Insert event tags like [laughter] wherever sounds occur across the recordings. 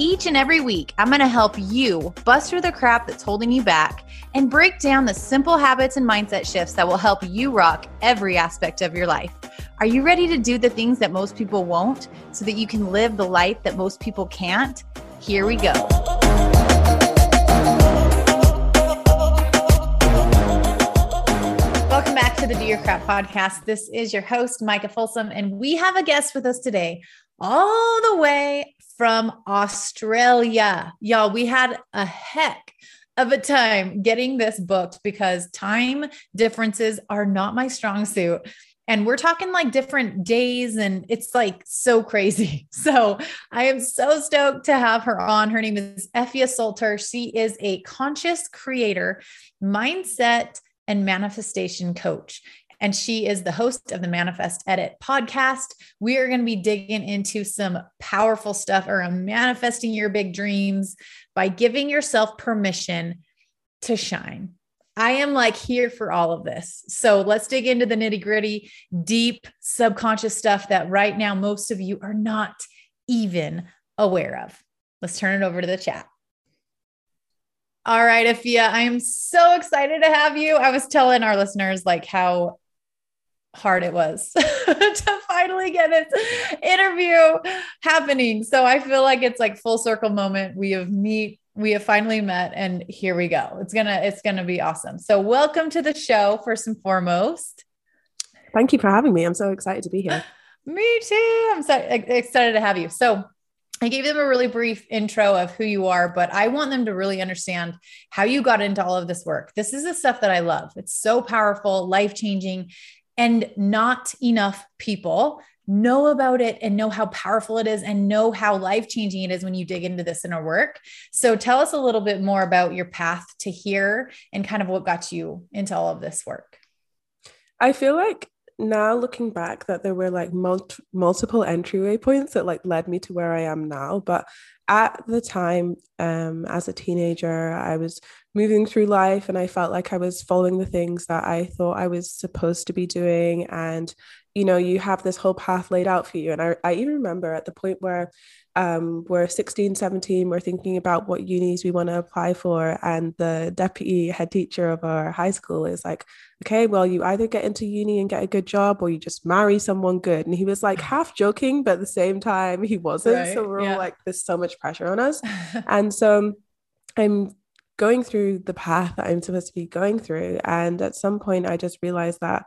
Each and every week, I'm going to help you bust through the crap that's holding you back and break down the simple habits and mindset shifts that will help you rock every aspect of your life. Are you ready to do the things that most people won't so that you can live the life that most people can't? Here we go. Welcome back to the Do Your Crap podcast. This is your host, Micah Folsom, and we have a guest with us today, all the way from Australia. Y'all, we had a heck of a time getting this booked because time differences are not my strong suit. And we're talking like different days, and it's like so crazy. [laughs] So I am so stoked to have her on. Her name is Afia Salter. She is a conscious creator, mindset, and manifestation coach and she is the host of the Manifest It podcast. We are going to be digging into some powerful stuff around manifesting your big dreams, by giving yourself permission to shine. I am like here for all of this. So let's dig into the nitty gritty, deep subconscious stuff that right now most of you are not even aware of. Let's turn it over to the chat. All right, Afia, I am so excited to have you. I was telling our listeners like how hard it was [laughs] to finally get this interview happening. So I feel like it's like full circle moment. We have meet, we have finally met, and here we go. It's gonna, it's gonna be awesome. So welcome to the show first and foremost. Thank you for having me. I'm so excited to be here. [laughs] Me too. I'm so excited to have you. So I gave them a really brief intro of who you are, but I want them to really understand how you got into all of this work. This is the stuff that I love. It's so powerful, life changing, and not enough people know about it and know how powerful it is and know how life changing it is when you dig into this inner work. So tell us a little bit more about your path to here and kind of what got you into all of this work. I feel like now looking back that there were like mul- multiple entryway points that like led me to where I am now, but at the time um as a teenager I was moving through life and I felt like I was following the things that I thought I was supposed to be doing. And, you know, you have this whole path laid out for you. And I, I even remember at the point where um, we're 16, 17, we're thinking about what unis we want to apply for. And the deputy head teacher of our high school is like, okay, well, you either get into uni and get a good job or you just marry someone good. And he was like [laughs] half joking, but at the same time, he wasn't. Right. So we're yeah. all like, there's so much pressure on us. [laughs] and so I'm going through the path that I'm supposed to be going through. And at some point, I just realized that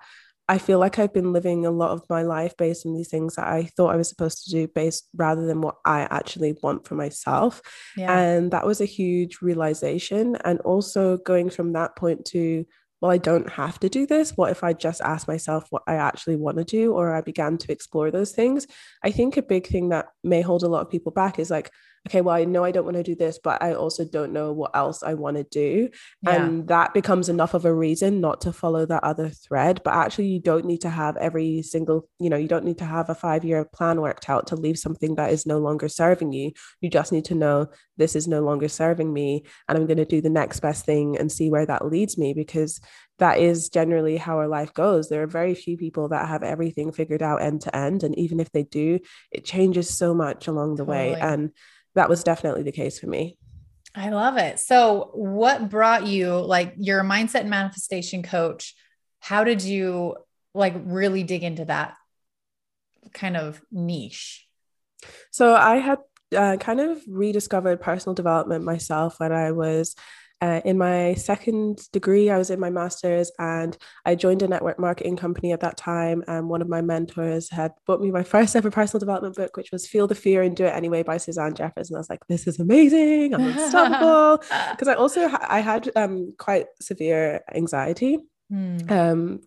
I feel like I've been living a lot of my life based on these things that I thought I was supposed to do, based rather than what I actually want for myself. Yeah. And that was a huge realization. And also going from that point to, well, I don't have to do this. What if I just ask myself what I actually want to do, or I began to explore those things? I think a big thing that may hold a lot of people back is like, okay, well, I know I don't want to do this, but I also don't know what else I want to do. Yeah. And that becomes enough of a reason not to follow that other thread. But actually, you don't need to have every single, you know, you don't need to have a five year plan worked out to leave something that is no longer serving you. You just need to know this is no longer serving me. And I'm going to do the next best thing and see where that leads me because that is generally how our life goes. There are very few people that have everything figured out end to end. And even if they do, it changes so much along the totally. way. And that was definitely the case for me. I love it. So, what brought you like you're mindset and manifestation coach? How did you like really dig into that kind of niche? So, I had uh, kind of rediscovered personal development myself when I was uh, in my second degree, I was in my master's and I joined a network marketing company at that time. And one of my mentors had bought me my first ever personal development book, which was Feel the Fear and Do It Anyway by Suzanne Jeffers. And I was like, this is amazing. I'm unstoppable. [laughs] Because I also, ha- I had um, quite severe anxiety. Hmm. Um,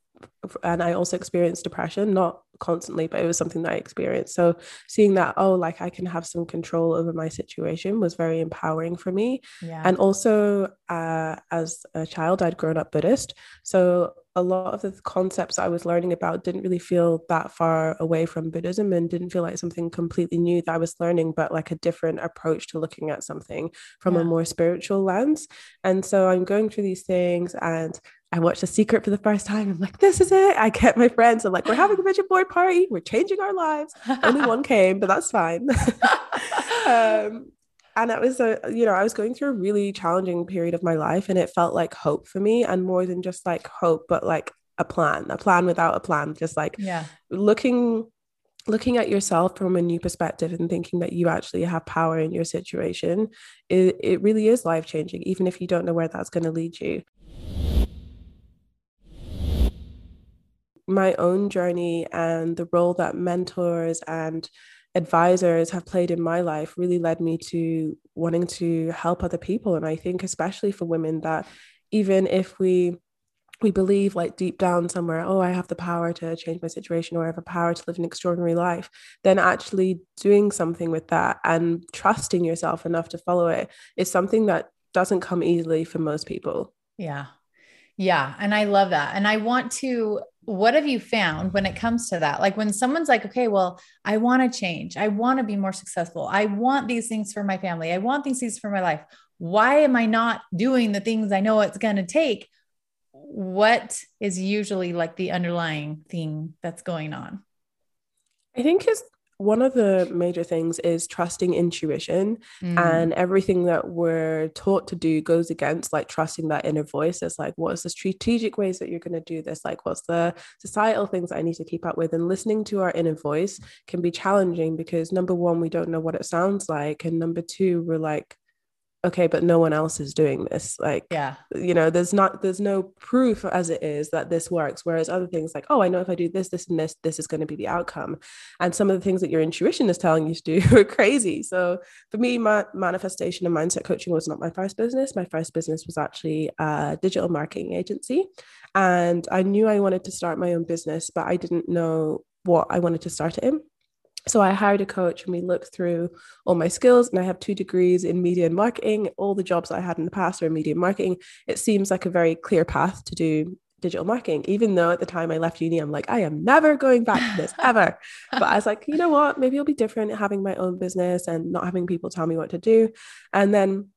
and I also experienced depression, not constantly, but it was something that I experienced. So seeing that, oh, like I can have some control over my situation was very empowering for me. Yeah. And also, uh, as a child, I'd grown up Buddhist. So a lot of the concepts I was learning about didn't really feel that far away from Buddhism and didn't feel like something completely new that I was learning, but like a different approach to looking at something from yeah. a more spiritual lens. And so I'm going through these things and I watched The Secret for the first time. I'm like, this is it. I get my friends. I'm like, we're having a [laughs] vision board party. We're changing our lives. Only one came, but that's fine. [laughs] um, and it was a, you know, I was going through a really challenging period of my life, and it felt like hope for me, and more than just like hope, but like a plan, a plan without a plan, just like yeah, looking looking at yourself from a new perspective and thinking that you actually have power in your situation it, it really is life changing even if you don't know where that's going to lead you my own journey and the role that mentors and advisors have played in my life really led me to wanting to help other people and i think especially for women that even if we we believe like deep down somewhere oh i have the power to change my situation or i have the power to live an extraordinary life then actually doing something with that and trusting yourself enough to follow it is something that doesn't come easily for most people yeah yeah. And I love that. And I want to, what have you found when it comes to that? Like when someone's like, okay, well, I want to change. I want to be more successful. I want these things for my family. I want these things for my life. Why am I not doing the things I know it's going to take? What is usually like the underlying thing that's going on? I think is one of the major things is trusting intuition mm. and everything that we're taught to do goes against like trusting that inner voice. It's like what's the strategic ways that you're going to do this? Like what's the societal things i need to keep up with? And listening to our inner voice can be challenging because number one we don't know what it sounds like and number two we're like okay but no one else is doing this. Like yeah. you know there's not there's no proof as it is that this works. Whereas other things like oh i know if i do this this and this this is going to be the outcome. And some of the things that your intuition is telling you to do [laughs] are crazy. So for me my manifestation and mindset coaching was not my first business. My first business was actually a digital marketing agency. And i knew i wanted to start my own business but i didn't know what i wanted to start it in so I hired a coach and we looked through all my skills and I have two degrees in media and marketing. All the jobs I had in the past were in media and marketing. It seems like a very clear path to do digital marketing, even though at the time I left uni, I'm like, I am never going back to this [laughs] ever. but I was like, you know what? Maybe it'll be different having my own business and not having people tell me what to do. And then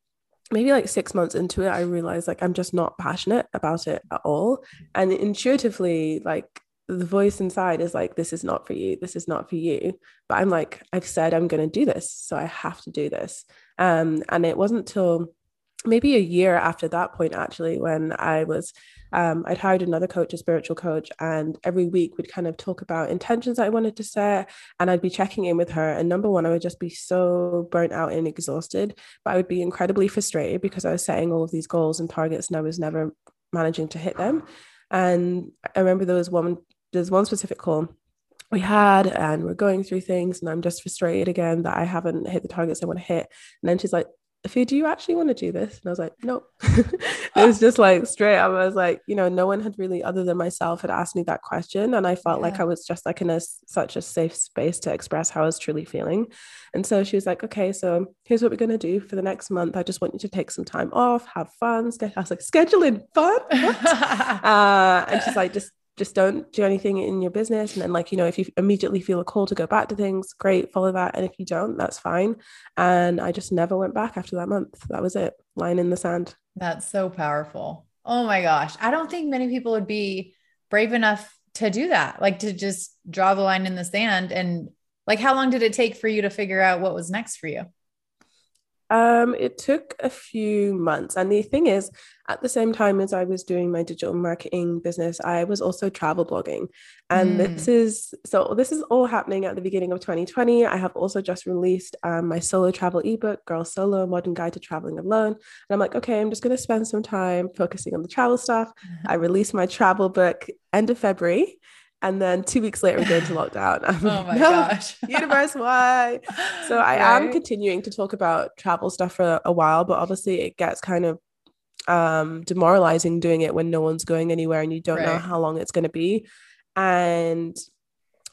maybe like six months into it, I realized like I'm just not passionate about it at all. And intuitively, like the voice inside is like this is not for you. This is not for you. But i'm like i've said i'm going to do this so i have to do this. Um and it wasn't till maybe a year after that point actually when i was um, i'd hired another coach a spiritual coach and every week we'd kind of talk about intentions i wanted to set and i'd be checking in with her. And number one i would just be so burnt out and exhausted but i would be incredibly frustrated because i was setting all of these goals and targets and i was never managing to hit them. And I remember there was one there's one specific call we had and we're going through things and I'm just frustrated again that I haven't hit the targets I want to hit. And then she's like, Afi, do you actually want to do this? And I was like, no. [laughs] it was just like straight up. I was like, you know, no one had really, other than myself, had asked me that question. And I felt yeah. like I was just like in a such a safe space to express how I was truly feeling. And so she was like, okay, so here's what we're going to do for the next month. I just want you to take some time off, have fun. I was like, scheduling fun? [laughs] uh, and she's like, just just don't do anything in your business. And then like you know if you immediately feel a call to go back to things great follow that. And if you don't that's fine. And i just never went back after that month. That was it line in the sand. That's so powerful. Oh my gosh. I don't think many people would be brave enough to do that like to just draw the line in the sand. And like how long did it take for you to figure out what was next for you um, it took a few months. And the thing is, at the same time as I was doing my digital marketing business, I was also travel blogging. And mm. this is so this is all happening at the beginning of 2020. I have also just released um, my solo travel ebook, Girl Solo Modern Guide to Traveling Alone. And I'm like, okay, I'm just going to spend some time focusing on the travel stuff. I released my travel book end of February. And then two weeks later, we go into lockdown. [laughs] I'm oh my no, gosh. [laughs] universe, why? So I right. am continuing to talk about travel stuff for a while, but obviously it gets kind of um, demoralizing doing it when no one's going anywhere and you don't right. know how long it's going to be. And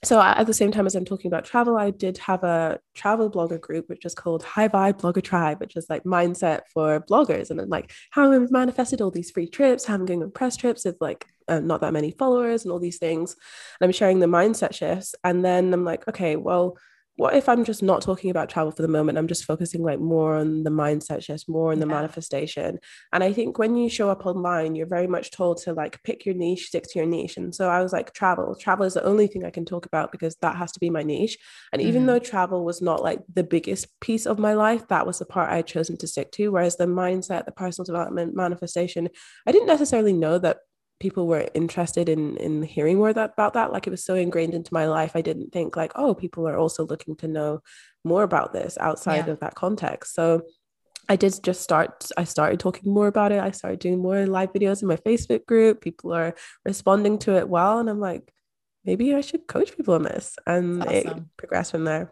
so at the same time as I'm talking about travel, I did have a travel blogger group, which is called High Vibe Blogger Tribe, which is like mindset for bloggers. And then like how I've manifested all these free trips, how I'm going on press trips with like uh, not that many followers and all these things. And I'm sharing the mindset shifts. And then I'm like, okay, well, what if I'm just not talking about travel for the moment? I'm just focusing like more on the mindset shifts, more on the yeah. manifestation. And I think when you show up online, you're very much told to like pick your niche, stick to your niche. And so I was like, travel. Travel is the only thing I can talk about because that has to be my niche. And mm-hmm. even though travel was not like the biggest piece of my life, that was the part I had chosen to stick to. Whereas the mindset, the personal development, manifestation, I didn't necessarily know that people were interested in in hearing more that, about that. Like it was so ingrained into my life i didn't think like oh people are also looking to know more about this outside yeah. of that context. So i did just start i started talking more about it. I started doing more live videos in my facebook group. People are responding to it well and i'm like maybe i should coach people on this. And awesome. it progressed from there.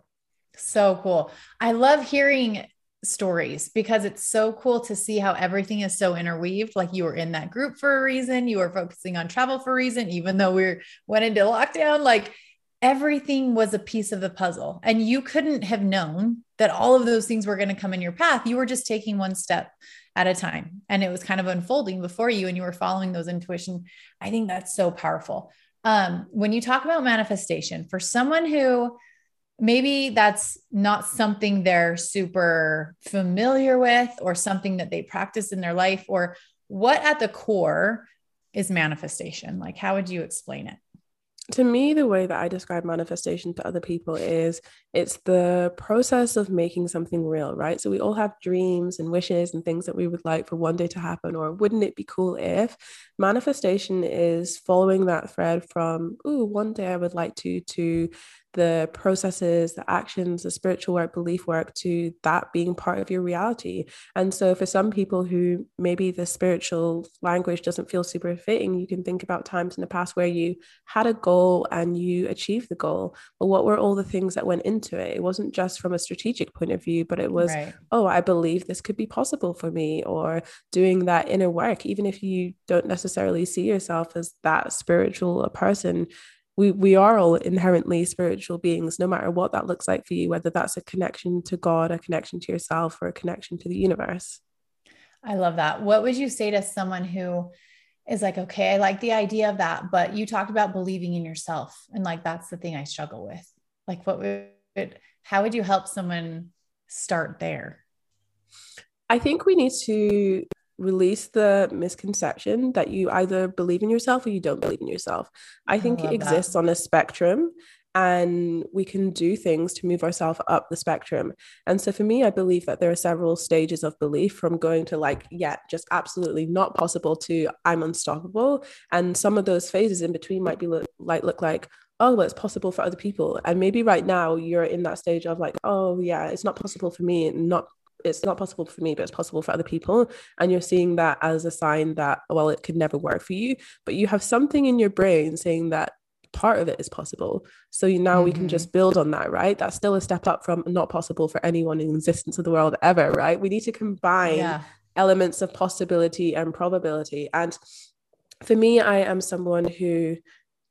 So cool. I love hearing stories because it's so cool to see how everything is so interweaved. Like you were in that group for a reason, you were focusing on travel for a reason, even though we went into lockdown, like everything was a piece of the puzzle. And you couldn't have known that all of those things were going to come in your path. You were just taking one step at a time and it was kind of unfolding before you and you were following those intuition. I think that's so powerful. Um, when you talk about manifestation for someone who maybe that's not something they're super familiar with or something that they practice in their life or what at the core is manifestation? Like how would you explain it? To me the way that i describe manifestation to other people is it's the process of making something real right? So we all have dreams and wishes and things that we would like for one day to happen or wouldn't it be cool if? Manifestation is following that thread from oh one day i would like to to the processes, the actions, the spiritual work, belief work to that being part of your reality. And so, for some people who maybe the spiritual language doesn't feel super fitting, you can think about times in the past where you had a goal and you achieved the goal. But what were all the things that went into it? It wasn't just from a strategic point of view, but it was, right. oh, I believe this could be possible for me, or doing that inner work, even if you don't necessarily see yourself as that spiritual a person we we are all inherently spiritual beings no matter what that looks like for you whether that's a connection to god a connection to yourself or a connection to the universe. I love that. What would you say to someone who is like okay i like the idea of that but you talked about believing in yourself and like that's the thing i struggle with. Like what would how would you help someone start there? I think we need to release the misconception that you either believe in yourself or you don't believe in yourself. I think I it exists that. on a spectrum and we can do things to move ourselves up the spectrum. And so for me, I believe that there are several stages of belief from going to like, yeah, just absolutely not possible to I'm unstoppable. And some of those phases in between might be look, like look like, oh, well, it's possible for other people. And maybe right now you're in that stage of like, oh yeah, it's not possible for me, and not it's not possible for me, but it's possible for other people. And you're seeing that as a sign that, well, it could never work for you. But you have something in your brain saying that part of it is possible. So you, now mm-hmm. we can just mm-hmm. build on that, right? That's still a step up from not possible for anyone in existence of the world ever, right? We need to combine yeah. elements of possibility and probability. And for me, I am someone who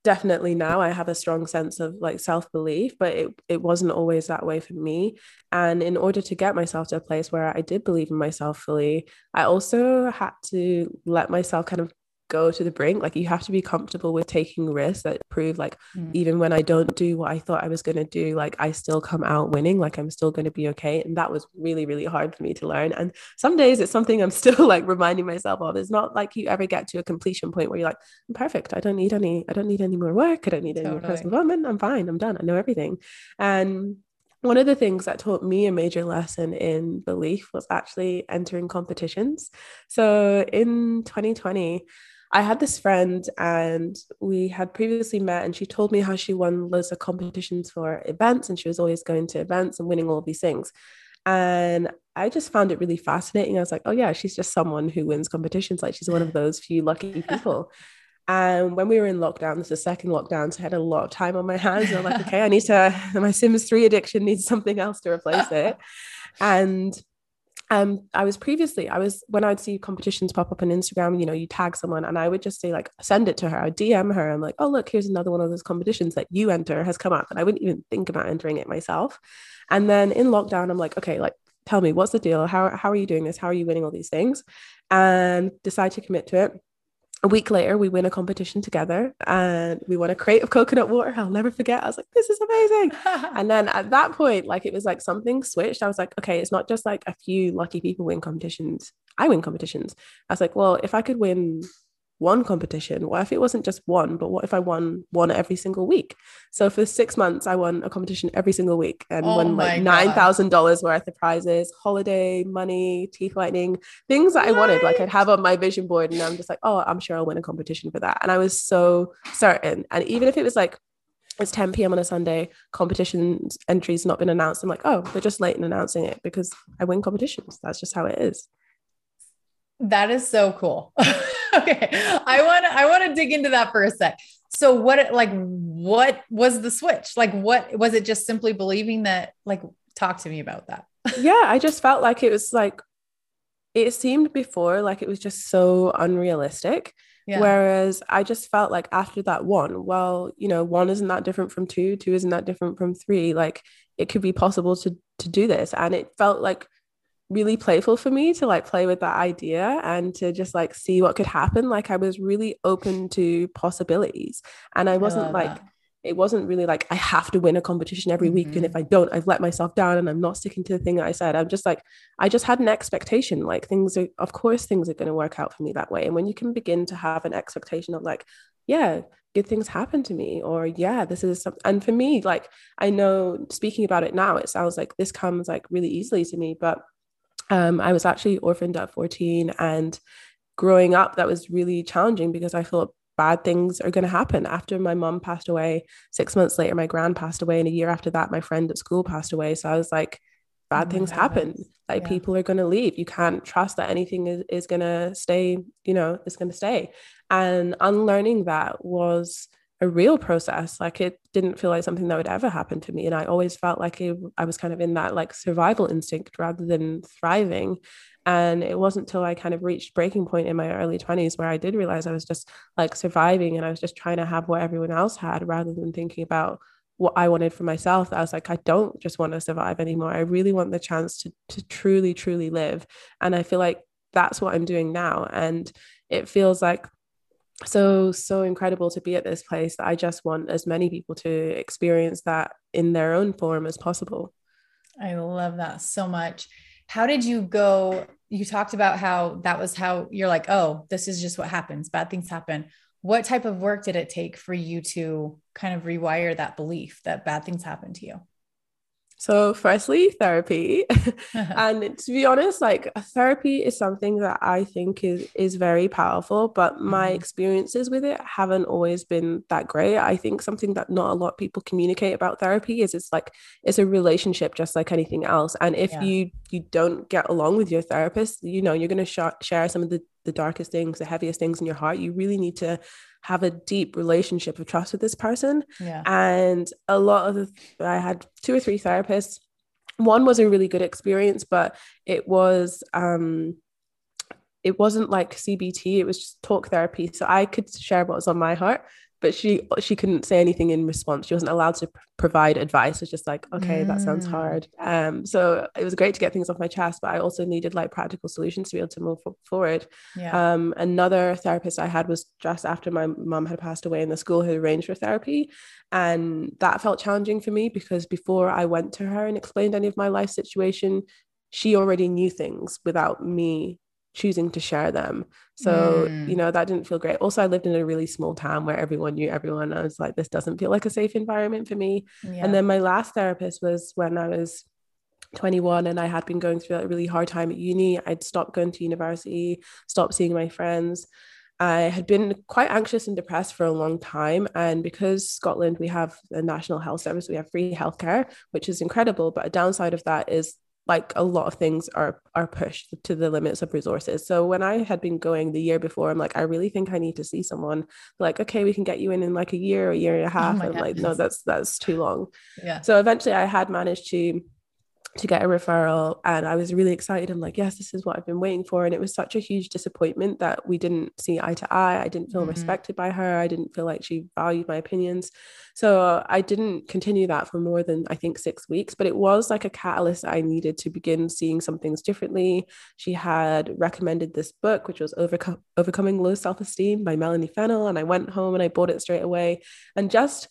definitely now I have a strong sense of like self belief, but it, it wasn't always that way for me. And in order to get myself to a place where I did believe in myself fully, I also had to let myself kind of go to the brink. Like you have to be comfortable with taking risks that prove like mm. even when I don't do what I thought I was going to do, like I still come out winning, like I'm still going to be okay. And that was really, really hard for me to learn. And some days it's something I'm [laughs] still like reminding myself of. It's not like you ever get to a completion point where you're like, I'm perfect. I don't need any, I don't need any more work. I don't need any totally. more personal development. I'm fine. I'm done. I know everything. And one of the things that taught me a major lesson in belief was actually entering competitions. So in 2020, I had this friend and we had previously met, and she told me how she won loads of competitions for events and she was always going to events and winning all these things. And I just found it really fascinating. I was like, oh, yeah, she's just someone who wins competitions. Like she's one of those few lucky [laughs] people. And when we were in lockdown, this is the second lockdown, so I had a lot of time on my hands. And I'm like, [laughs] okay, I need to, [laughs] my Sims 3 addiction needs something else to replace it. And um, I was previously, I was when I'd see competitions pop up on Instagram, you know, you tag someone and I would just say, like, send it to her. I'd DM her. I'm like, oh, look, here's another one of those competitions that you enter has come up. And I wouldn't even think about entering it myself. And then in lockdown, I'm like, okay, like, tell me what's the deal? How, how are you doing this? How are you winning all these things? And decide to commit to it a week later, we win a competition together and we won a crate of coconut water. I'll never forget. I was like, this is amazing. [laughs] and then at that point, like it was like something switched. I was like, okay, it's not just like a few lucky people win competitions. I win competitions. I was like, well, if I could win one competition? What if it wasn't just one, but what if I won one every single week? So for six months, I won a competition every single week and oh won like nine thousand dollars worth of prizes, holiday, money, teeth whitening, things that what? I wanted. Like I'd have on my vision board, and I'm just like, oh, I'm sure I'll win a competition for that. And I was so certain. And even if it was like it's 10 p.m. on a Sunday, competition entries not been announced. I'm like, oh, they're just late in announcing it because I win competitions. That's just how it is. That is so cool. [laughs] [laughs] okay. I want to I want to dig into that for a sec. So what like what was the switch? Like what was it just simply believing that like talk to me about that? [laughs] yeah, I just felt like it was like it seemed before like it was just so unrealistic. Yeah. Whereas I just felt like after that one, well, you know, one isn't that different from two, two isn't that different from three. Like it could be possible to to do this. And it felt like really playful for me to like play with that idea and to just like see what could happen. Like I was really open to possibilities. And I wasn't I like, that. it wasn't really like I have to win a competition every mm-hmm. week. And if mm-hmm. I don't, I've let myself down and I'm not sticking to the thing that I said. I'm just like, I just had an expectation. Like things are, of course, things are going to work out for me that way. And when you can begin to have an expectation of like, yeah, good things happen to me or yeah this is something and for me like i know speaking about it now it sounds like this comes like really easily to me but um, I was actually orphaned at 14 and growing up that was really challenging because I thought bad things are going to happen. After my mom passed away six months later my grand passed away and a year after that my friend at school passed away. So I was like bad oh things happen. Like yeah. people are going to leave. You can't trust that anything is, is going to stay you know is going to stay. And unlearning that was a real process. Like it didn't feel like something that would ever happen to me. And I always felt like it, I was kind of in that like survival instinct rather than thriving. And it wasn't until I kind of reached breaking point in my early 20s where I did realize I was just like surviving and I was just trying to have what everyone else had rather than thinking about what I wanted for myself. I was like, I don't just want to survive anymore. I really want the chance to to truly, truly live. And I feel like that's what I'm doing now. And it feels like so so incredible to be at this place that i just want as many people to experience that in their own form as possible. I love that so much. How did you go you talked about how that was how you're like oh this is just what happens. Bad things happen. What type of work did it take for you to kind of rewire that belief that bad things happen to you so, firstly, therapy. [laughs] [laughs] and to be honest, like therapy is something that I think is is very powerful, but my mm-hmm. experiences with it haven't always been that great. I think something that not a lot of people communicate about therapy is it's like it's a relationship just like anything else. And if yeah. you you don't get along with your therapist, you know, you're going to sh- share some of the the darkest things, the heaviest things in your heart. You really need to have a deep relationship of trust with this person. Yeah. And a lot of the, I had two or three therapists. One was a really good experience, but it was um it wasn't like CBT, it was just talk therapy. So I could share what was on my heart but she she couldn't say anything in response she wasn't allowed to pr- provide advice it's just like okay mm. that sounds mm. hard um so it was great to get things off my chest but i also needed like practical solutions to be able to move forward yeah. um another therapist i had was just after my mom had passed away and the school had arranged for therapy and that felt challenging for me because before i went to her and explained any of my life situation she already knew things without me choosing to share them. So, mm. you know, that didn't feel great. Also, I lived in a really small town where everyone knew everyone. I was like, this doesn't feel like a safe environment for me. Yeah. And then my last therapist was when I was 21 and I had been going through a really hard time at uni. I'd stopped going to university, stopped seeing my friends. I had been quite anxious and depressed for a long time. And because Scotland, we have a national health service, we have free healthcare, which is incredible. But a downside of that is like a lot of things are are pushed to the limits of resources. So when I had been going the year before, I'm like, I really think I need to see someone. like, okay, we can get you in in like a year, a year and a oh half. Oh I'm like, no, that's that's too long. Yeah. So eventually, I had managed to to get a referral and I was really excited. I'm like, yes, this is what I've been waiting for. And it was such a huge disappointment that we didn't see eye to eye. I didn't feel mm-hmm. respected by her. I didn't feel like she valued my opinions. So I didn't continue that for more than I think six weeks, but it was like a catalyst I needed to begin seeing some things differently. She had recommended this book, which was Overco- Overcoming Low Self Esteem by Melanie Fennell. And I went home and I bought it straight away. And just,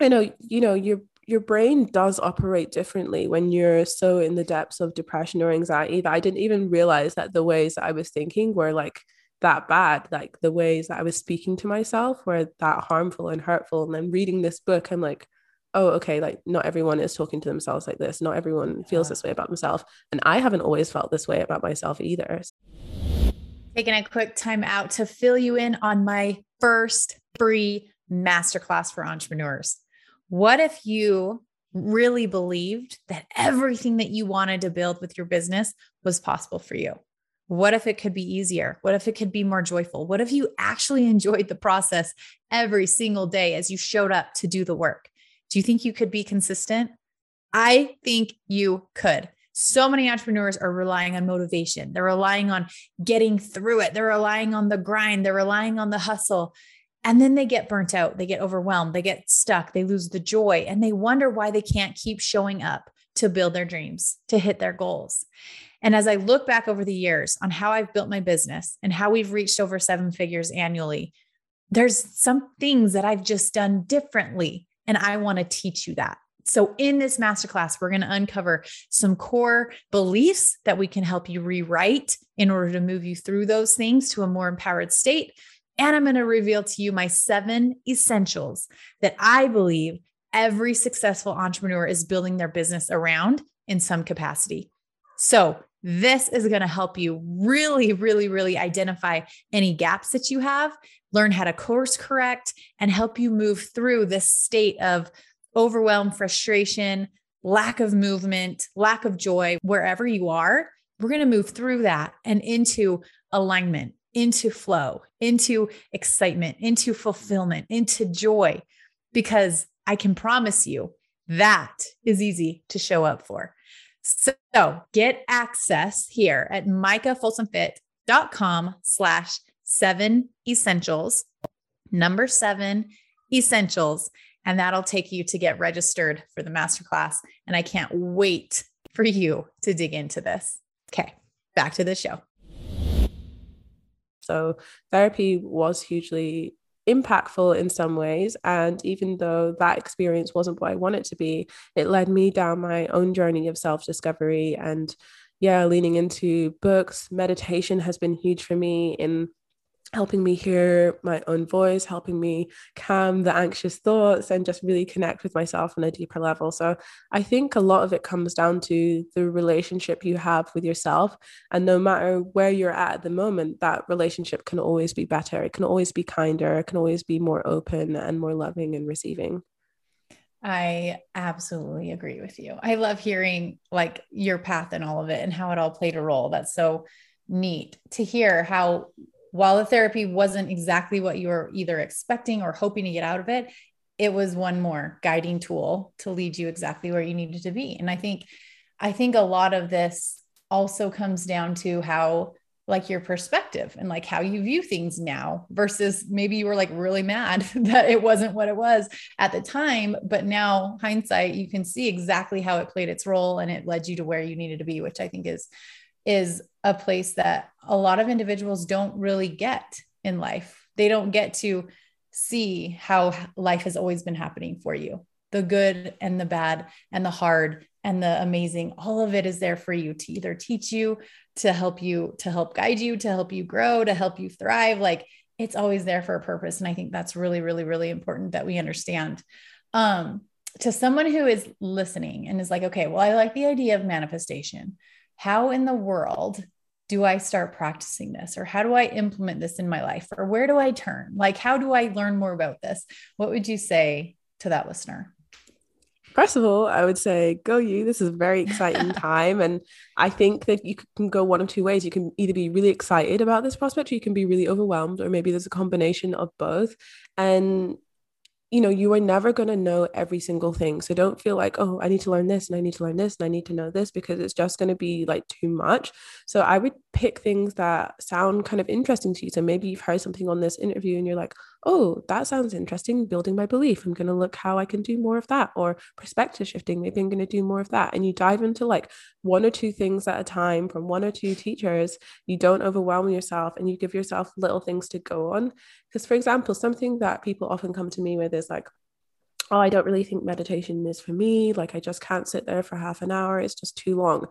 I know, you know, you're your brain does operate differently when you're so in the depths of depression or anxiety that I didn't even realize that the ways that I was thinking were like that bad. Like the ways that I was speaking to myself were that harmful and hurtful. And then reading this book, I'm like, oh, okay, like not everyone is talking to themselves like this. Not everyone feels this way about themselves. And I haven't always felt this way about myself either. Taking a quick time out to fill you in on my first free masterclass for entrepreneurs. What if you really believed that everything that you wanted to build with your business was possible for you? What if it could be easier? What if it could be more joyful? What if you actually [laughs] enjoyed the process every single day as you showed up to do the work? Do you think you could be consistent? I think you could. So many entrepreneurs are relying on motivation. They're relying on getting through it. They're relying on the grind. They're relying on the hustle. And then they get burnt out, they get overwhelmed, they get stuck, they lose the joy, and they wonder why they can't keep showing up to build their dreams, to hit their goals. And as I look back over the years on how I've built my business and how we've reached over seven figures annually, there's some things that I've just done differently. And I want to teach you that. So, in this masterclass, we're going to uncover some core beliefs that we can help you rewrite in order to move you through those things to a more empowered state. And I'm going to reveal to you my seven essentials that I believe every successful entrepreneur is building their business around in some capacity. So, this is going to help you really, really, really identify any gaps that you have, learn how to course correct, and help you move through this state of overwhelm, frustration, lack of movement, lack of joy, wherever you are. We're going to move through that and into alignment into flow, into excitement, into fulfillment, into joy, because I can promise you that is easy to show up for. So get access here at micahfolsomfit.com slash seven essentials, number seven essentials. And that'll take you to get registered for the masterclass. And I can't wait for you to dig into this. Okay, back to the show. So therapy was hugely impactful in some ways. And even though that experience wasn't what I wanted to be, it led me down my own journey of self discovery and yeah, leaning into books. Meditation has been huge for me in helping me hear my own voice, helping me calm the anxious thoughts and just really connect with myself on a deeper level. So I think a lot of it comes down to the relationship you have with yourself. And no matter where you're at at the moment, that relationship can always be better. It can always be kinder. It can always be more open and more loving and receiving. I absolutely agree with you. I love hearing like your path and all of it and how it all played a role. That's so neat to hear how while the therapy wasn't exactly what you were either expecting or hoping to get out of it, it was one more guiding tool to lead you exactly where you needed to be. And I think, I think a lot of this also comes down to how like your perspective and like how you view things now versus maybe you were like really mad [laughs] that it wasn't what it was at the time but now hindsight you can see exactly how it played its role and it led you to where you needed to be which i think is is a place that a lot of individuals don't really get in life. They don't get to see how life has always been happening for you. The good and the bad and the hard and the amazing all of it is there for you to either teach you to help you to help guide you to help you grow to help you thrive. Like it's always there for a purpose. And i think that's really really really important that we understand. Um to someone who is listening and is like okay well i like the idea of manifestation how in the world do I start practicing this? Or how do I implement this in my life? Or where do I turn? Like, how do I learn more about this? What would you say to that listener? First of all, I would say go you. This is a very exciting [laughs] time. And I think that you can go one of two ways. You can either be really excited about this prospect, or you can be really overwhelmed, or maybe there's a combination of both. And you know, you are never going to know every single thing. So don't feel like, oh, I need to learn this and I need to learn this and I need to know this because it's just going to be like too much. So I would pick things that sound kind of interesting to you. So maybe you've heard something on this interview and you're like, oh, that sounds interesting, building my belief. I'm going to look how I can do more of that or perspective shifting. Maybe I'm going to do more of that. And you dive into like one or two things at a time from one or two teachers. You don't overwhelm yourself and you give yourself little things to go on. Because, for example, something that people often come to me with is like, oh, I don't really think meditation is for me. Like, I just can't sit there for half an hour. It's just too long.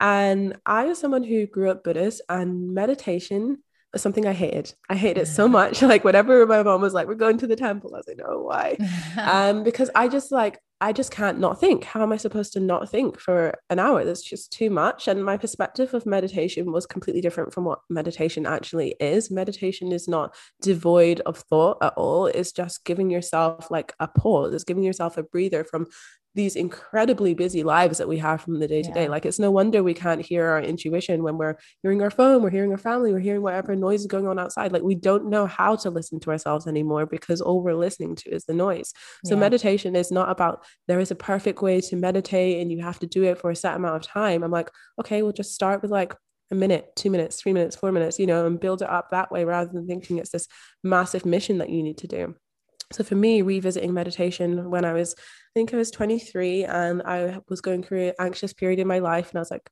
And I, as someone who grew up Buddhist, and meditation something I hated. I hated it so much. [laughs] Like, whenever my mom was like, we're going to the temple, I was like, no, why? [laughs] um, because I just like, I just can't not think. How am I supposed to not think for an hour? That's just too much. And my perspective of meditation was completely different from what meditation actually is. Meditation is not devoid of thought at all. It's just giving yourself like a pause, it's giving yourself a breather from these incredibly busy lives that we have from the day to day. Like it's no wonder we can't hear our intuition when we're hearing our phone, we're hearing our family, we're hearing whatever noise is going on outside. Like we don't know how to listen to ourselves anymore because all we're listening to is the noise. So yeah. meditation is not about there is a perfect way to meditate and you have to do it for a set amount of time. I'm like, okay, we'll just start with like a minute, two minutes, three minutes, four minutes, you know, and build it up that way rather than thinking it's this massive mission that you need to do. So for me, revisiting meditation when I was, I think I was 23 and I was going through an anxious period in my life and I was like,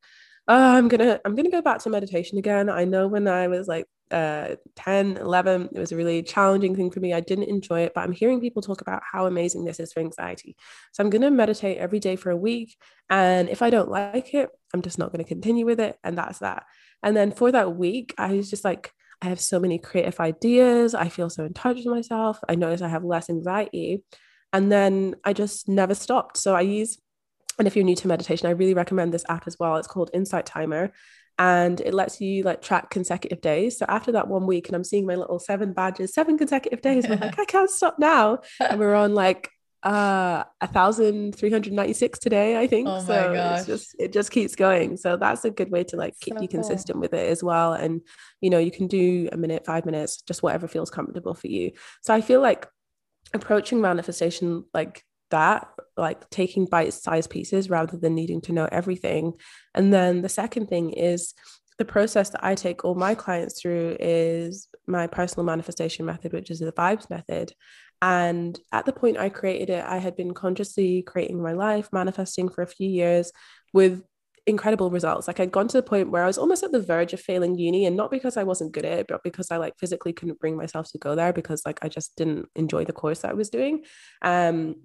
oh, I'm gonna, I'm gonna go back to meditation again. I know when I was like uh 10, 11, it was a really challenging thing for me. I didn't enjoy it, but I'm hearing people talk about how amazing this is for anxiety. So I'm gonna meditate every day for a week. And if I don't like it, I'm just not gonna continue with it. And that's that. And then for that week, I was just like, I have so many creative ideas. I feel so in touch with myself. I notice I have less anxiety. And then I just never stopped. So I use, and if you're new to meditation, I really recommend this app as well. It's called Insight Timer. And it lets you like track consecutive days. So after that one week, and I'm seeing my little seven badges, seven consecutive days, I'm like, [laughs] I can't stop now. And we're on like uh 1396 today i think. Oh so gosh. it's just it just keeps going. So that's a good way to like keep so you consistent with it as well. And you know you can do a minute five minutes just whatever feels comfortable for you. So i feel like approaching manifestation like that like taking bite-sized pieces rather than needing to know everything. And then the second thing is the process that I take all my clients through is my personal manifestation method, which is the vibes method. And at the point I created it, I had been consciously creating my life, manifesting for a few years with incredible results. Like I'd gone to the point where I was almost at the verge of failing uni, and not because I wasn't good at it, but because I like physically couldn't bring myself to go there because like I just didn't enjoy the course that I was doing. Um,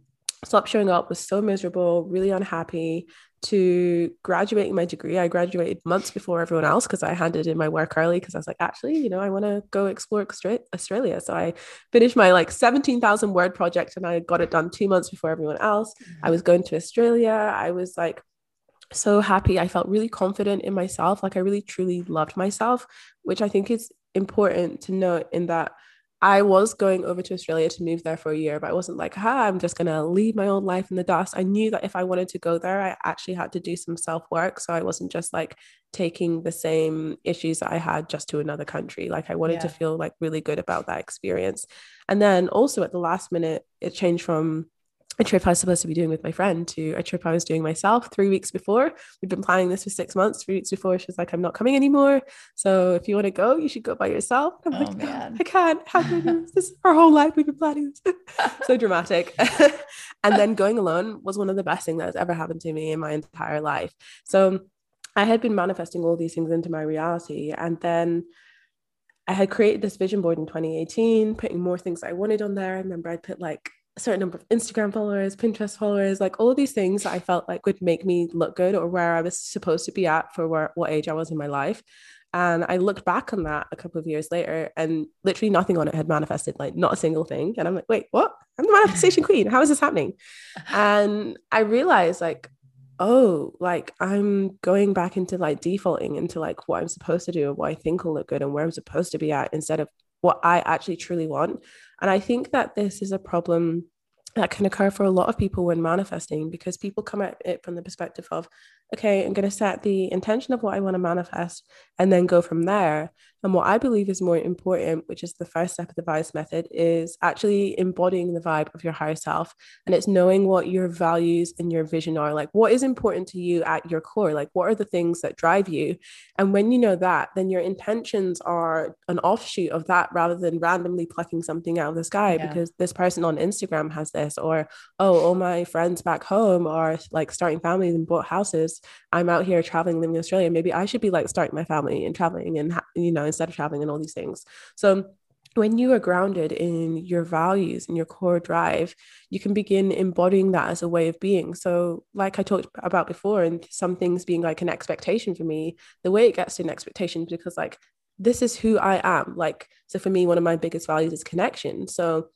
stopped showing up, was so miserable, really unhappy, to graduating my degree. I graduated months before everyone else because I handed in my work early because I was like, actually, you know, I want to go explore Australia. So I finished my like 17,000 word project and I got it done two months before everyone else. I was going to Australia. I was like, so happy. I felt really confident in myself. Like I really truly loved myself, which I think is important to note in that I was going over to Australia to move there for a year, but I wasn't like, ha, I'm just going to leave my old life in the dust. I knew that if I wanted to go there, I actually had to do some self work. So I wasn't just like taking the same issues that I had just to another country. Like I wanted yeah. to feel like really good about that experience. And then also at the last minute, it changed from a trip I was supposed to be doing with my friend to a trip I was doing myself three weeks before. We've been planning this for six months. Three weeks before, she's like, I'm not coming anymore. So if you want to go, you should go by yourself. I'm oh, like, man. I can't. How can I do this? this is our whole life. We've been planning this. so dramatic. [laughs] and then going alone was one of the best things that has ever happened to me in my entire life. So I had been manifesting all these things into my reality. And then I had created this vision board in 2018, putting more things I wanted on there. I remember I put like a certain number of Instagram followers, Pinterest followers, like all of these things I felt like would make me look good or where I was supposed to be at for where, what age I was in my life. And I looked back on that a couple of years later and literally nothing on it had manifested, like not a single thing. And I'm like, wait, what? I'm the manifestation [laughs] queen. How is this happening? And I realized like, oh, like I'm going back into like defaulting into like what I'm supposed to do and what I think will look good and where I'm supposed to be at instead of what I actually truly want. And I think that this is a problem that can occur for a lot of people when manifesting because people come at it from the perspective of okay, I'm going to set the intention of what I want to manifest and then go from there. And what I believe is more important, which is the first step of the vibes method, is actually embodying the vibe of your higher self. And it's knowing what your values and your vision are. Like, what is important to you at your core? Like, what are the things that drive you? And when you know that, then your intentions are an offshoot of that rather than randomly plucking something out of the sky yeah. because this person on Instagram has this, or, oh, all my friends back home are like starting families and bought houses. I'm out here traveling, living in Australia. Maybe I should be like starting my family and traveling and, you know, instead of traveling and all these things. So when you are grounded in your values and your core drive, you can begin embodying that as a way of being. So, like I talked about before, and some things being like an expectation for me, the way it gets to an expectation because like this is who I am. Like, so for me, one of my biggest values is connection. So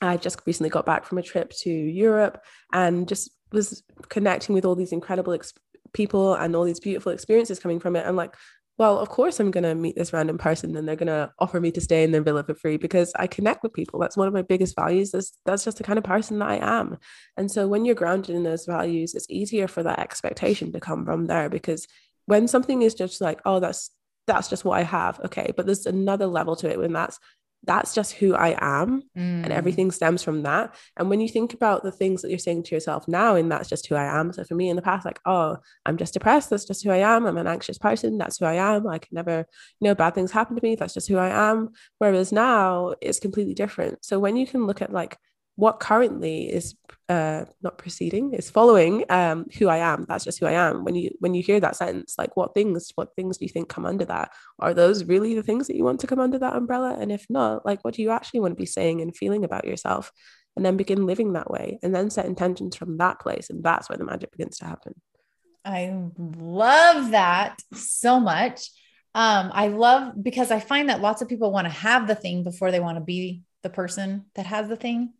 I just recently got back from a trip to Europe and just was connecting with all these incredible ex- people and all these beautiful experiences coming from it. i'm like, well, of course I'm going to meet this random person and they're going to offer me to stay in their villa for free because I connect with people. That's one of my biggest values. That's, that's just the kind of person that I am. And so when you're grounded in those values, it's easier for that expectation to come from there because when something is just like, oh, that's that's just what I have. Okay. But there's another level to it when that's that's just who I am. Mm. And everything stems from that. And when you think about the things that you're saying to yourself now, and that's just who I am. So for me in the past, like, oh, I'm just depressed. That's just who I am. I'm an anxious person. That's who I am. I can never, you know, bad things happen to me. That's just who I am. Whereas now it's completely different. So when you can look at like what currently is uh, not proceeding is following um, who I am. That's just who I am. When you when you hear that sentence, like what things what things do you think come under that? Are those really the things that you want to come under that umbrella? And if not, like what do you actually want to be saying and feeling about yourself? And then begin living that way, and then set intentions from that place, and that's where the magic begins to happen. I love that so much. Um, I love because I find that lots of people want to have the thing before they want to be the person that has the thing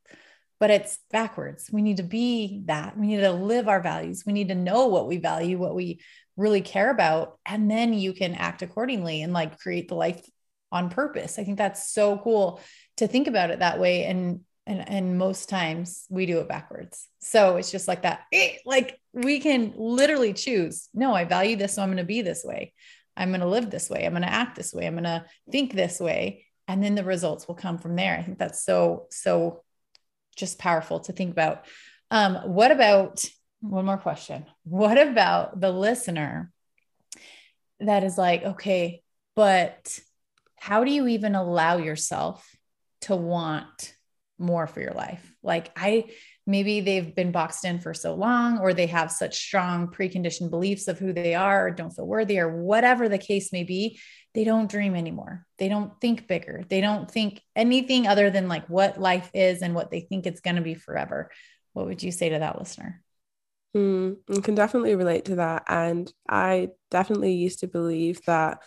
but it's backwards. We need to be that. We need to live our values. We need to know what we value, what we really care about, and then you can act accordingly and like create the life on purpose. I think that's so cool to think about it that way and and and most times we do it backwards. So it's just like that eh, like we can literally choose. No, I value this so I'm going to be this way. I'm going to live this way. I'm going to act this way. I'm going to think this way and then the results will come from there. I think that's so so just powerful to think about. Um, what about one more question? What about the listener that is like, okay, but how do you even allow yourself to want more for your life? Like, I maybe they've been boxed in for so long, or they have such strong preconditioned beliefs of who they are, or don't feel worthy, or whatever the case may be they don't dream anymore. They don't think bigger. They don't think anything other than like what life is and what they think it's going to be forever. What would you say to that listener? Mm, I can definitely relate to that. And I definitely used to believe that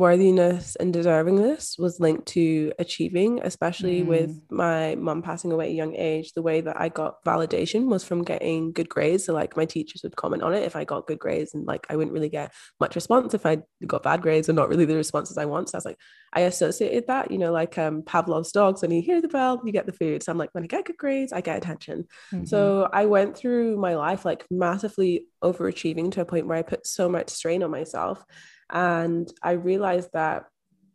worthiness and deservingness was linked to achieving, especially mm. with my mum passing away at a young age. The way that I got validation was from getting good grades. So, like, my teachers would comment on it if I got good grades, and like, I wouldn't really get much response if I got bad grades or not really the responses I want. So, I was like, I associated that, you know, like um, Pavlov's dogs, when you hear the bell, you get the food. So, I'm like, when I get good grades, I get attention. Mm-hmm. So, I went through my life like massively overachieving to a point where I put so much strain on myself. And I realized that,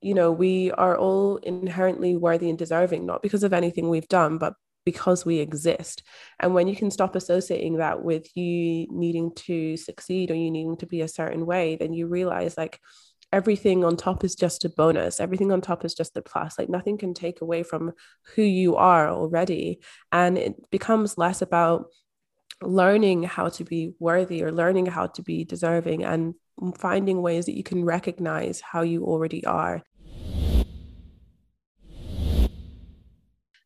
you know, we are all inherently worthy and deserving, not because of anything we've done, but because we exist. And when you can stop associating that with you needing to succeed or you needing to be a certain way, then you realize like everything on top is just a bonus. Everything on top is just a plus. Like nothing can take away from who you are already. And it becomes less about learning how to be worthy or learning how to be deserving and finding ways that you can recognize how you already are.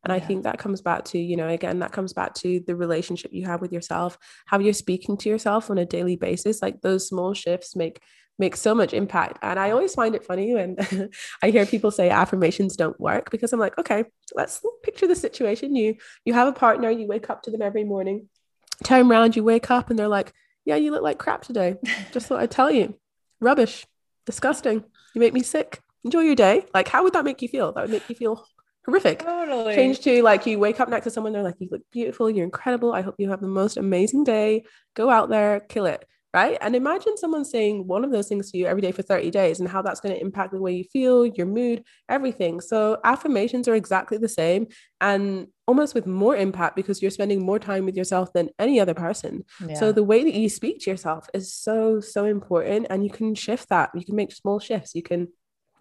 And I think that comes back to, you know, again, that comes back to the relationship you have with yourself, how you're speaking to yourself on a daily basis. Like those small shifts make make so much impact. And I always find it funny when [laughs] I hear people say affirmations don't work because I'm like, okay, let's picture the situation. You you have a partner, you wake up to them every morning, turn around, you wake up and they're like, yeah, you look like crap today. Just thought I'd tell you. Rubbish. Disgusting. You make me sick. Enjoy your day. Like, how would that make you feel? That would make you feel horrific. Totally. Change to like you wake up next to someone, they're like, you look beautiful, you're incredible. I hope you have the most amazing day. Go out there, kill it. Right? And imagine someone saying one of those things to you every day for 30 days and how that's going to impact the way you feel, your mood, everything. So affirmations are exactly the same and almost with more impact because you're spending more time with yourself than any other person. Yeah. So the way that you speak to yourself is so so important and you can shift that. You can make small shifts. You can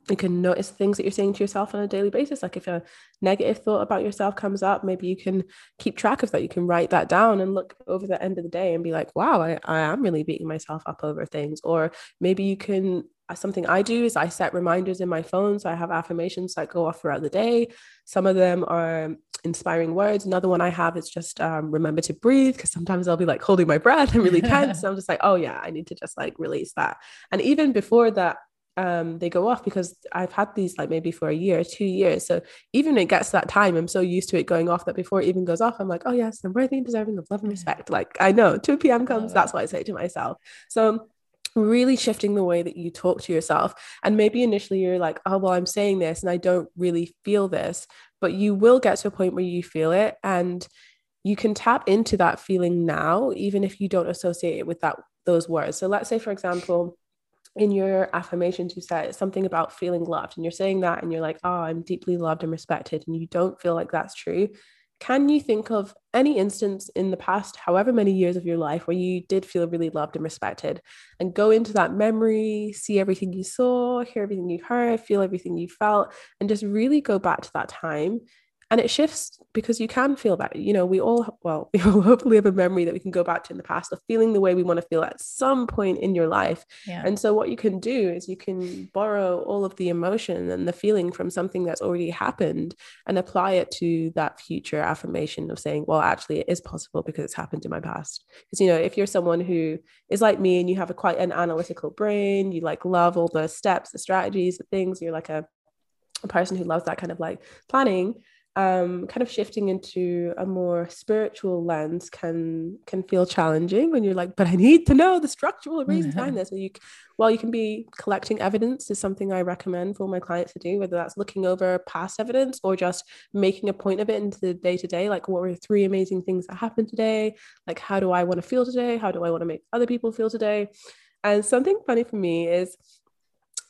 you can notice things that you're saying to yourself on a daily basis. Like if a negative thought about yourself comes up, maybe you can keep track of that. You can write that down and look over the end of the day and be like, wow, I, I am really beating myself up over things. Or maybe you can, uh, something I do is I set reminders in my phone. So I have affirmations that go off throughout the day. Some of them are inspiring words. Another one I have is just um, remember to breathe because sometimes I'll be like holding my breath [laughs] and really tense. so [laughs] I'm just like, oh yeah, I need to just like release that. And even before that, um, they go off because I've had these like maybe for a year, two years. So even when it gets to that time, I'm so used to it going off that before it even goes off, I'm like, oh yes, I'm worthy and deserving of love and respect. Like I know 2 p.m. comes, that's what I say to myself. So really shifting the way that you talk to yourself. And maybe initially you're like, oh, well, I'm saying this and I don't really feel this, but you will get to a point where you feel it. And you can tap into that feeling now, even if you don't associate it with that those words. So let's say, for example, in your affirmations you said something about feeling loved and you're saying that and you're like oh i'm deeply loved and respected and you don't feel like that's true. Can you think of any instance in the past however many years of your life where you did feel really loved and respected and go into that memory see everything you saw hear everything you heard feel everything you felt and just really go back to that time and it shifts because you can feel that you know we all well [laughs] we all hopefully have a memory that we can go back to in the past of feeling the way we want to feel at some point in your life yeah. and so what you can do is you can borrow all of the emotion and the feeling from something that's already happened and apply it to that future affirmation of saying well actually it is possible because it's happened in my past because you know if you're someone who is like me and you have a quite an analytical brain you like love all the steps the strategies the things you're like a a person who loves that kind of like planning um, kind of shifting into a more spiritual lens can can feel challenging when you're like, but I need to know the structural reasons behind this. Well, you, well, you can be collecting evidence is something I recommend for my clients to do, whether that's looking over past evidence or just making a point of it into the day to day. Like, what were three amazing things that happened today? Like, how do I want to feel today? How do I want to make other people feel today? And something funny for me is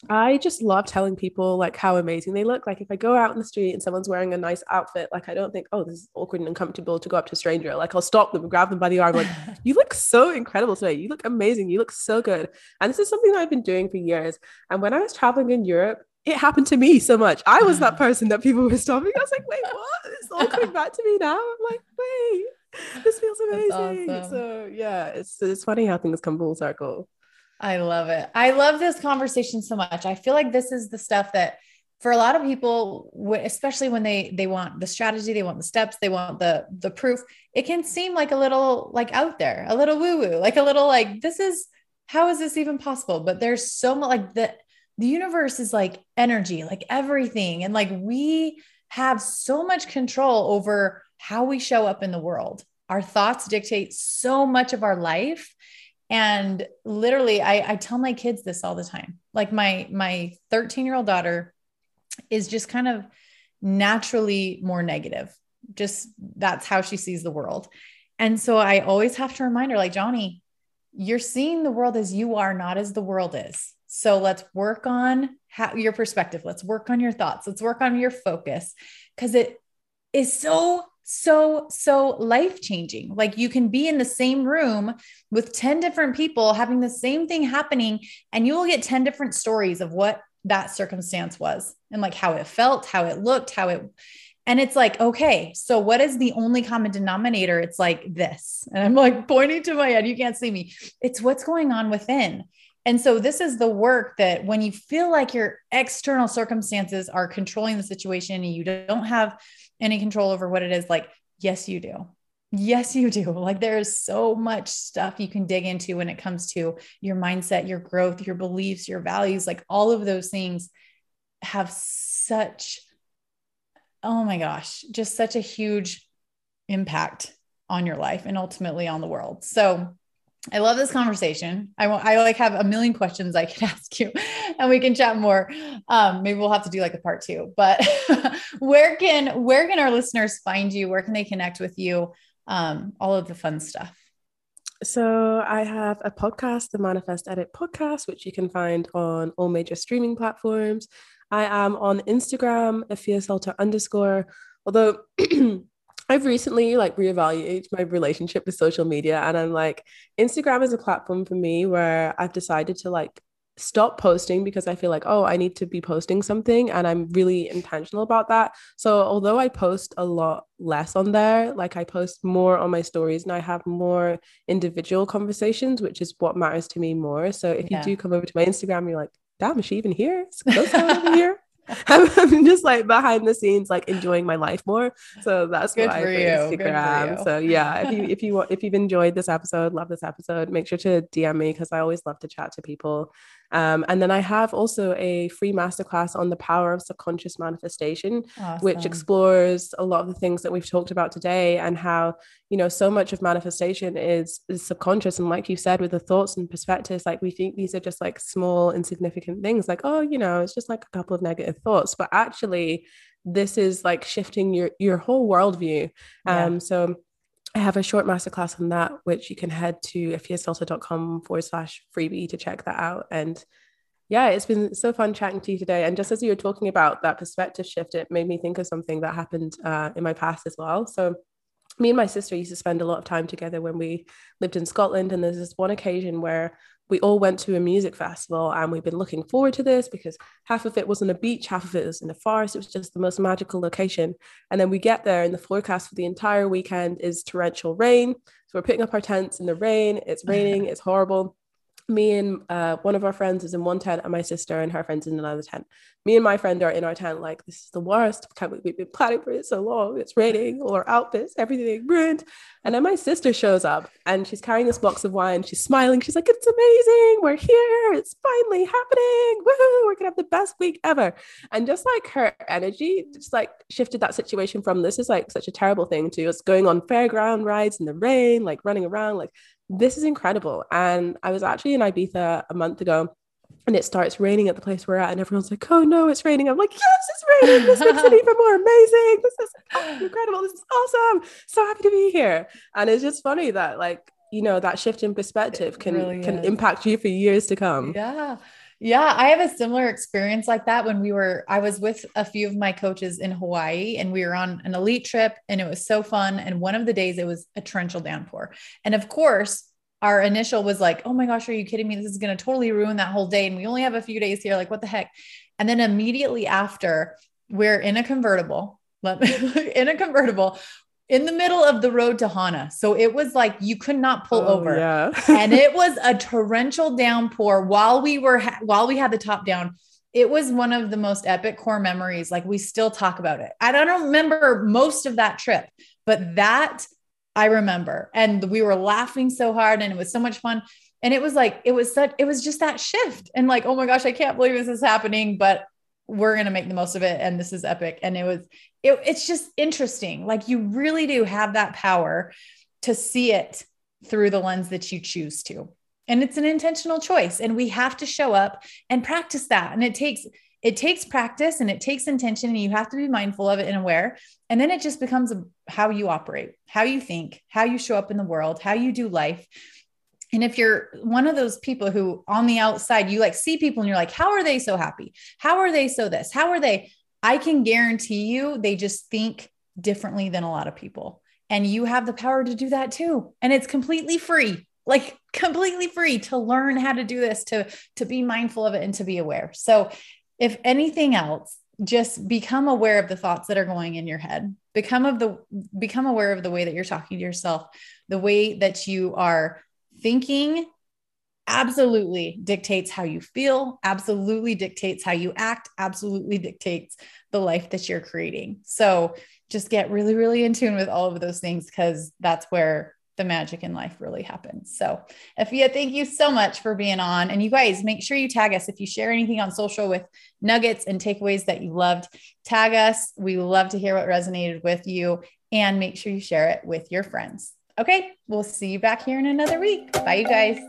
I just love telling people like how amazing they look. Like if I go out in the street and someone's wearing a nice outfit, like I don't think, oh, this is awkward and uncomfortable to go up to a stranger. Like I'll stop them, grab them by the arm, like, [laughs] you look so incredible today. You look amazing. You look so good. And this is something that I've been doing for years. And when I was traveling in Europe, it happened to me so much. I was that [laughs] person that people were stopping. I was like, wait, what? It's all coming back to me now. I'm like, wait, this feels amazing. Awesome. So yeah, it's it's funny how things come full circle. I love it. I love this conversation so much. I feel like this is the stuff that for a lot of people especially when they they want the strategy they want the steps they want the the proof it can seem like a little like out there a little woo woo like a little like this is how is this even possible but there's so much like the the universe is like energy like everything and like we have so much control over how we show up in the world our thoughts dictate so much of our life and literally, I, I tell my kids this all the time. Like my my 13 year old daughter is just kind of naturally more negative. Just that's how she sees the world. And so I always have to remind her, like, Johnny, you're seeing the world as you are, not as the world is. So let's work on how, your perspective. Let's work on your thoughts. Let's work on your focus because it is so so so life changing like you can be in the same room with 10 different people having the same thing happening and you will get 10 different stories of what that circumstance was and like how it felt how it looked how it and it's like okay so what is the only common denominator? It's like this. And i'm like pointing to my head. You can't see me. It's what's going on within. And so this is the work that when you feel like your external circumstances are controlling the situation and you don't have any control over what it is, like, yes, you do. Yes, you do. [laughs] Like there is so much stuff you can dig into when it comes to your mindset, your growth, your beliefs, your values, like all of those things have such, oh my gosh, just such a huge impact on your life and ultimately on the world. So I love this conversation. I want, I like have a million questions I could [laughs] ask you and we can chat more. Um, maybe we'll have to do like a part two, but [laughs] where can, where can our listeners find you? Where can they connect with you? Um, all of the fun stuff. So I have a podcast, the Manifest It podcast, which you can find on all major streaming platforms. I am on Instagram, Afia Salter underscore. Although [clears throat] I've recently like reevaluated my relationship with social media, and I'm like, Instagram is a platform for me where I've decided to like stop posting because I feel like, oh, I need to be posting something and I'm really intentional about that. So, although I post a lot less on there, like I post more on my stories and I have more individual conversations, which is what matters to me more. So, if yeah. you do come over to my Instagram, you're like, damn, is she even here? Is [laughs] over here? I'm just like behind the scenes, like enjoying my life more. So that's Good why for you. Instagram. So yeah, if you if you if you've enjoyed this episode, love this episode, make sure to DM me because I always love to chat to people. Um, and then I have also a free masterclass on the power of subconscious manifestation, awesome. which explores a lot of the things that we've talked about today and how, you know, so much of manifestation is, is subconscious. And like you said, with the thoughts and perspectives, like we think these are just like small, insignificant things, like, oh, you know, it's just like a couple of negative thoughts. But actually, this is like shifting your your whole worldview. Um, yeah. so I have a short masterclass on that, which you can head to afiasalter.com forward slash freebie to check that out. And yeah, it's been so fun chatting to you today. And just as you were talking about that perspective shift, it made me think of something that happened uh, in my past as well. So, me and my sister used to spend a lot of time together when we lived in Scotland. And there's this one occasion where we all went to a music festival and we've been looking forward to this because half of it was on a beach, half of it was in a forest. It was just the most magical location. And then we get there and the forecast for the entire weekend is torrential rain. So we're picking up our tents in the rain. It's [laughs] raining, it's horrible me and uh, one of our friends is in one tent and my sister and her friends in another tent. Me and my friend are in our tent like, this is the worst. We've been planning for it so long. It's raining, all our outfits, everything ruined. And then my sister shows up and she's carrying this box of wine. She's smiling. She's like, it's amazing. We're here. It's finally happening. We're to have the best week ever. And just like her energy, just like shifted that situation from this is like such a terrible thing to us going on fairground rides in the rain, like running around, like this is incredible. And I was actually in Ibiza a month ago and it starts raining at the place we're at, and everyone's like, "Oh no, it's raining!" I'm like, "Yes, it's raining! This makes it [laughs] even more amazing! This is incredible! This is awesome! So happy to be here!" And it's just funny that, like, you know, that shift in perspective can really can impact you for years to come. Yeah, yeah, I have a similar experience like that when we were, I was with a few of my coaches in Hawaii and we were on an elite trip and it was so fun. And one of the days it was a torrential downpour. And of course, our initial was like, oh my gosh, are you kidding me? This is going to totally ruin that whole day. And we only have a few days here. Like, what the heck? And then immediately after, we're in a convertible, [laughs] let me, [laughs] in a convertible in the middle of the road to Hana. So it was like you could not pull oh, over. Yeah. [laughs] and it was a torrential downpour while we were ha- while we had the top down. It was one of the most epic core memories. Like we still talk about it. I don't remember most of that trip, but that I remember. And we were laughing so hard and it was so much fun. And it was like it was such it was just that shift. And like, oh my gosh, I can't believe this is happening, but we're going to make the most of it and this is epic. And it was it, it's just interesting. Like you really do have that power to see it through the lens that you choose to. And it's an intentional choice and we have to show up and practice that. And it takes it takes practice and it takes intention and you have to be mindful of it and aware. And then it just becomes how you operate how you think how you show up in the world how you do life and if you're one of those people who on the outside, you like see people and you're like, how are they so happy? How are they so this? How are they? I can guarantee you they just think differently than a lot of people. And you have the power to do that too. And it's completely free, like completely free to learn how to do this, to, to be mindful of it and to be aware. So if anything else, just become aware of the thoughts that are going in your head become of the become aware of the way that you're talking to yourself the way that you are thinking absolutely dictates how you feel, absolutely dictates how you act, absolutely dictates the life that you're creating. So just get really, really in tune with all of those things because that's where the magic in life really happens. So, Afia, thank you so much for being on. And you guys, make sure you tag us if you share anything on social with nuggets and takeaways that you loved. Tag us. We love to hear what resonated with you and make sure you share it with your friends. Okay, we'll see you back here in another week. Bye, you guys.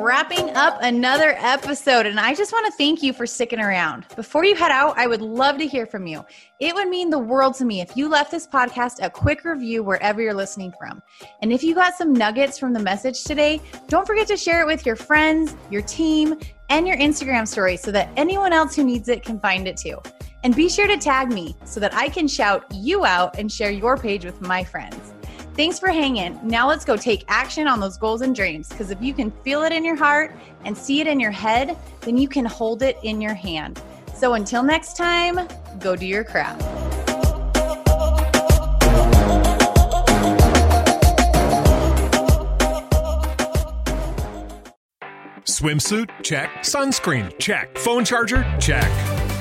wrapping up another episode, and I just want to thank you for sticking around. Before you head out, I would love to hear from you. It would mean the world to me if you left this podcast a quick review wherever you're listening from. And if you got some nuggets from the message today, don't forget to share it with your friends, your team, and your Instagram story so that anyone else who needs it can find it too. And be sure to tag me so that I can shout you out and share your page with my friends. Thanks for hanging. Now let's go take action on those goals and dreams because if you can feel it in your heart and see it in your head, then you can hold it in your hand. So until next time, go do your craft. Swimsuit? Check. Sunscreen? Check. Phone charger? Check.